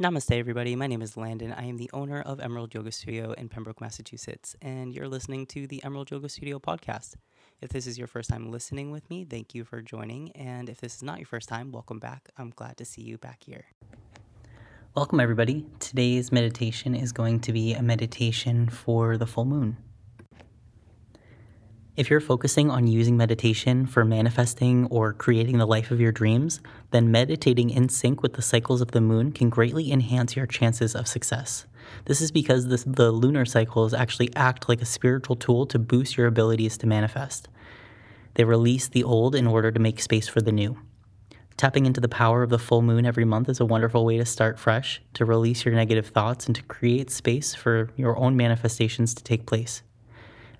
Namaste, everybody. My name is Landon. I am the owner of Emerald Yoga Studio in Pembroke, Massachusetts, and you're listening to the Emerald Yoga Studio podcast. If this is your first time listening with me, thank you for joining. And if this is not your first time, welcome back. I'm glad to see you back here. Welcome, everybody. Today's meditation is going to be a meditation for the full moon. If you're focusing on using meditation for manifesting or creating the life of your dreams, then meditating in sync with the cycles of the moon can greatly enhance your chances of success. This is because this, the lunar cycles actually act like a spiritual tool to boost your abilities to manifest. They release the old in order to make space for the new. Tapping into the power of the full moon every month is a wonderful way to start fresh, to release your negative thoughts, and to create space for your own manifestations to take place.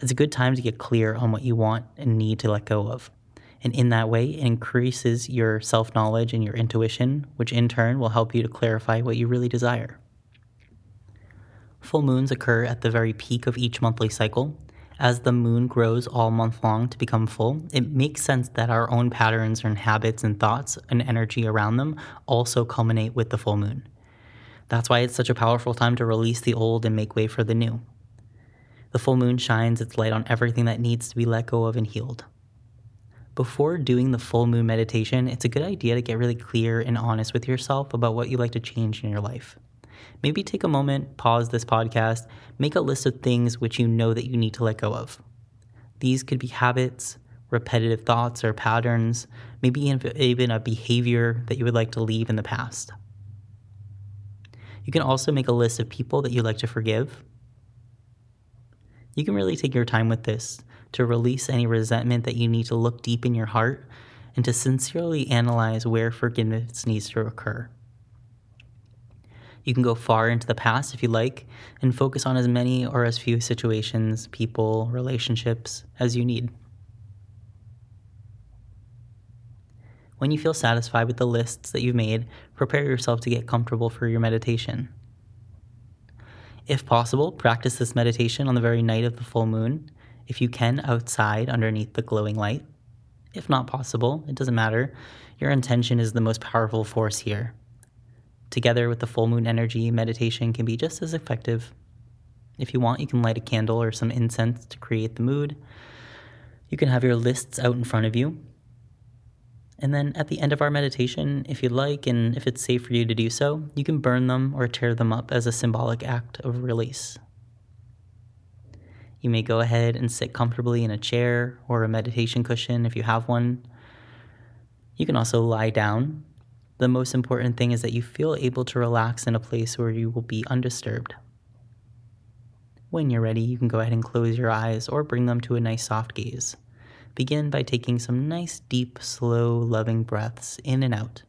It's a good time to get clear on what you want and need to let go of. And in that way, it increases your self knowledge and your intuition, which in turn will help you to clarify what you really desire. Full moons occur at the very peak of each monthly cycle. As the moon grows all month long to become full, it makes sense that our own patterns and habits and thoughts and energy around them also culminate with the full moon. That's why it's such a powerful time to release the old and make way for the new. The full moon shines its light on everything that needs to be let go of and healed. Before doing the full moon meditation, it's a good idea to get really clear and honest with yourself about what you'd like to change in your life. Maybe take a moment, pause this podcast, make a list of things which you know that you need to let go of. These could be habits, repetitive thoughts or patterns, maybe even a behavior that you would like to leave in the past. You can also make a list of people that you'd like to forgive you can really take your time with this to release any resentment that you need to look deep in your heart and to sincerely analyze where forgiveness needs to occur. You can go far into the past if you like and focus on as many or as few situations, people, relationships as you need. When you feel satisfied with the lists that you've made, prepare yourself to get comfortable for your meditation. If possible, practice this meditation on the very night of the full moon, if you can, outside underneath the glowing light. If not possible, it doesn't matter. Your intention is the most powerful force here. Together with the full moon energy, meditation can be just as effective. If you want, you can light a candle or some incense to create the mood. You can have your lists out in front of you and then at the end of our meditation, if you'd like, and if it's safe for you to do so, you can burn them or tear them up as a symbolic act of release. You may go ahead and sit comfortably in a chair or a meditation cushion if you have one. You can also lie down. The most important thing is that you feel able to relax in a place where you will be undisturbed. When you're ready, you can go ahead and close your eyes or bring them to a nice soft gaze. Begin by taking some nice, deep, slow, loving breaths in and out.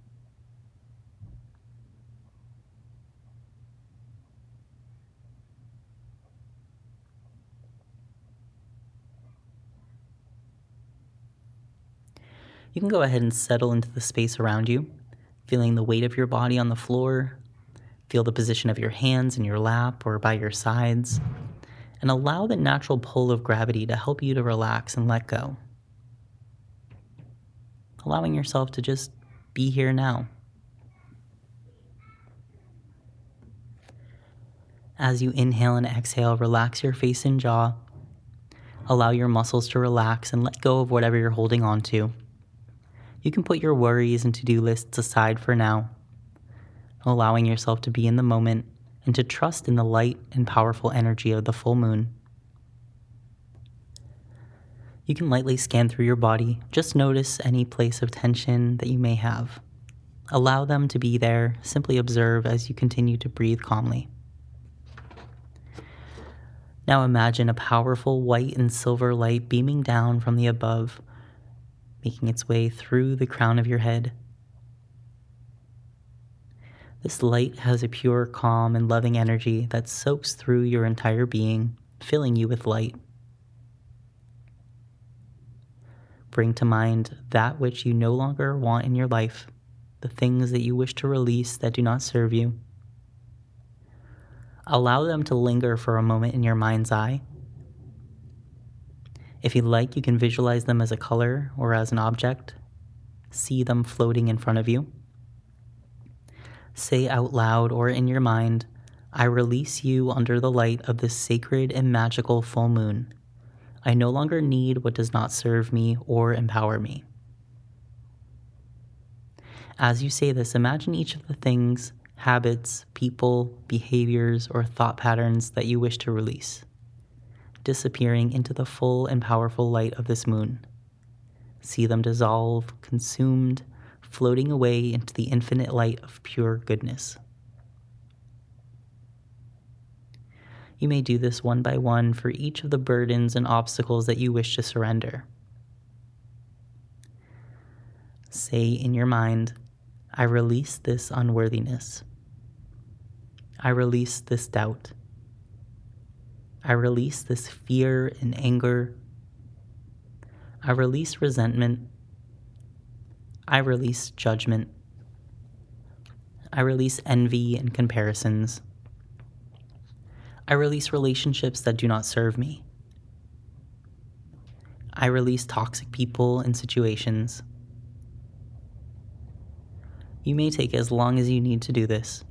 You can go ahead and settle into the space around you, feeling the weight of your body on the floor. Feel the position of your hands in your lap or by your sides, and allow the natural pull of gravity to help you to relax and let go allowing yourself to just be here now. As you inhale and exhale, relax your face and jaw. Allow your muscles to relax and let go of whatever you're holding on to. You can put your worries and to do lists aside for now, allowing yourself to be in the moment and to trust in the light and powerful energy of the full moon. You can lightly scan through your body. Just notice any place of tension that you may have. Allow them to be there. Simply observe as you continue to breathe calmly. Now imagine a powerful white and silver light beaming down from the above, making its way through the crown of your head. This light has a pure, calm, and loving energy that soaks through your entire being, filling you with light. Bring to mind that which you no longer want in your life, the things that you wish to release that do not serve you. Allow them to linger for a moment in your mind's eye. If you like, you can visualize them as a color or as an object. See them floating in front of you. Say out loud or in your mind, I release you under the light of this sacred and magical full moon. I no longer need what does not serve me or empower me. As you say this, imagine each of the things, habits, people, behaviors, or thought patterns that you wish to release, disappearing into the full and powerful light of this moon. See them dissolve, consumed, floating away into the infinite light of pure goodness. You may do this one by one for each of the burdens and obstacles that you wish to surrender. Say in your mind, I release this unworthiness. I release this doubt. I release this fear and anger. I release resentment. I release judgment. I release envy and comparisons. I release relationships that do not serve me. I release toxic people and situations. You may take as long as you need to do this.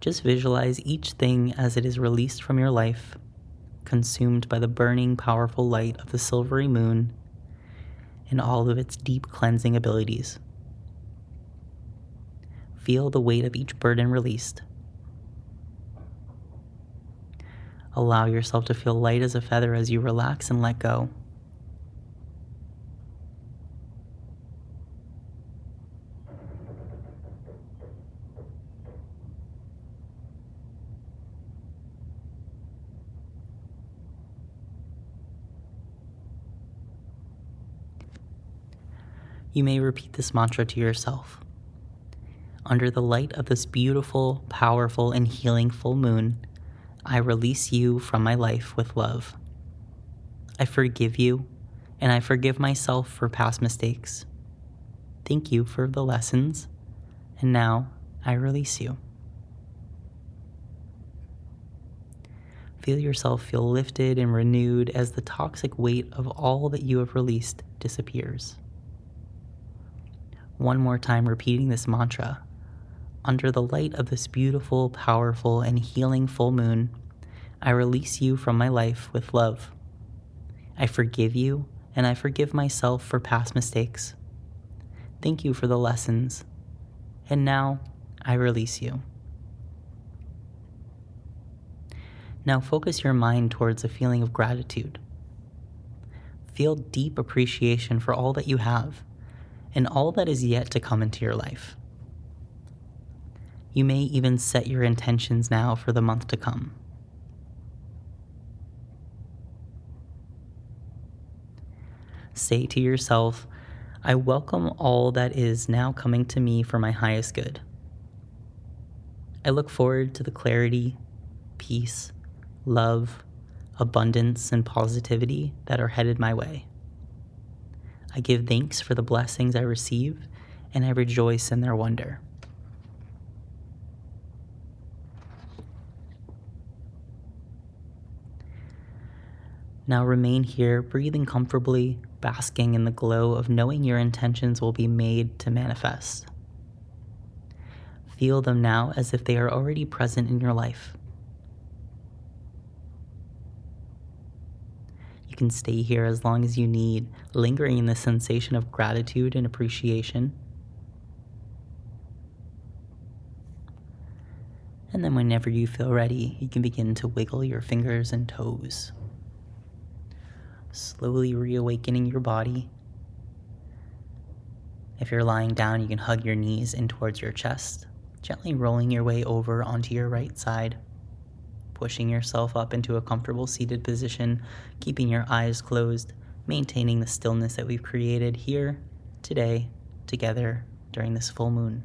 Just visualize each thing as it is released from your life, consumed by the burning, powerful light of the silvery moon and all of its deep cleansing abilities. Feel the weight of each burden released. Allow yourself to feel light as a feather as you relax and let go. You may repeat this mantra to yourself. Under the light of this beautiful, powerful, and healing full moon, I release you from my life with love. I forgive you, and I forgive myself for past mistakes. Thank you for the lessons, and now I release you. Feel yourself feel lifted and renewed as the toxic weight of all that you have released disappears. One more time, repeating this mantra under the light of this beautiful, powerful, and healing full moon, I release you from my life with love. I forgive you, and I forgive myself for past mistakes. Thank you for the lessons. And now I release you. Now focus your mind towards a feeling of gratitude. Feel deep appreciation for all that you have and all that is yet to come into your life. You may even set your intentions now for the month to come. Say to yourself, I welcome all that is now coming to me for my highest good. I look forward to the clarity, peace, love, abundance, and positivity that are headed my way. I give thanks for the blessings I receive, and I rejoice in their wonder. Now remain here, breathing comfortably, basking in the glow of knowing your intentions will be made to manifest. Feel them now as if they are already present in your life. You can stay here as long as you need, lingering in the sensation of gratitude and appreciation. And then, whenever you feel ready, you can begin to wiggle your fingers and toes slowly reawakening your body. If you're lying down, you can hug your knees in towards your chest, gently rolling your way over onto your right side, pushing yourself up into a comfortable seated position, keeping your eyes closed, maintaining the stillness that we've created here today together during this full moon.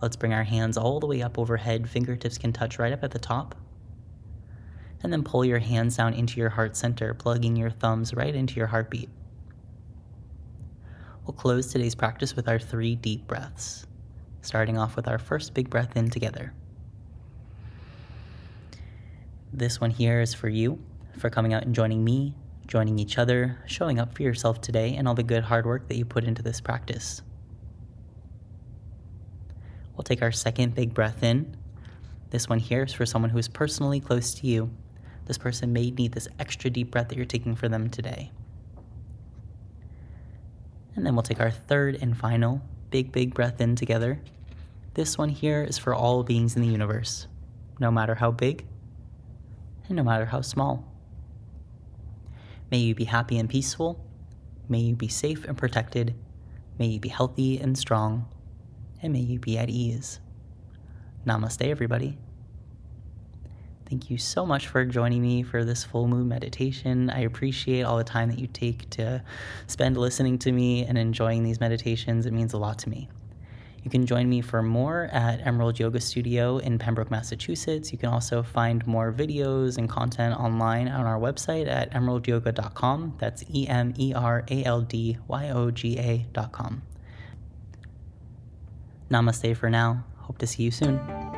Let's bring our hands all the way up overhead. Fingertips can touch right up at the top and then pull your hands down into your heart center, plugging your thumbs right into your heartbeat. We'll close today's practice with our three deep breaths, starting off with our first big breath in together. This one here is for you, for coming out and joining me, joining each other, showing up for yourself today, and all the good hard work that you put into this practice. We'll take our second big breath in. This one here is for someone who is personally close to you. This person may need this extra deep breath that you're taking for them today. And then we'll take our third and final big, big breath in together. This one here is for all beings in the universe, no matter how big and no matter how small. May you be happy and peaceful. May you be safe and protected. May you be healthy and strong. And may you be at ease. Namaste, everybody. Thank you so much for joining me for this full moon meditation. I appreciate all the time that you take to spend listening to me and enjoying these meditations. It means a lot to me. You can join me for more at Emerald Yoga Studio in Pembroke, Massachusetts. You can also find more videos and content online on our website at emeraldyoga.com. That's E M E R A L D Y O G A.com. Namaste for now. Hope to see you soon.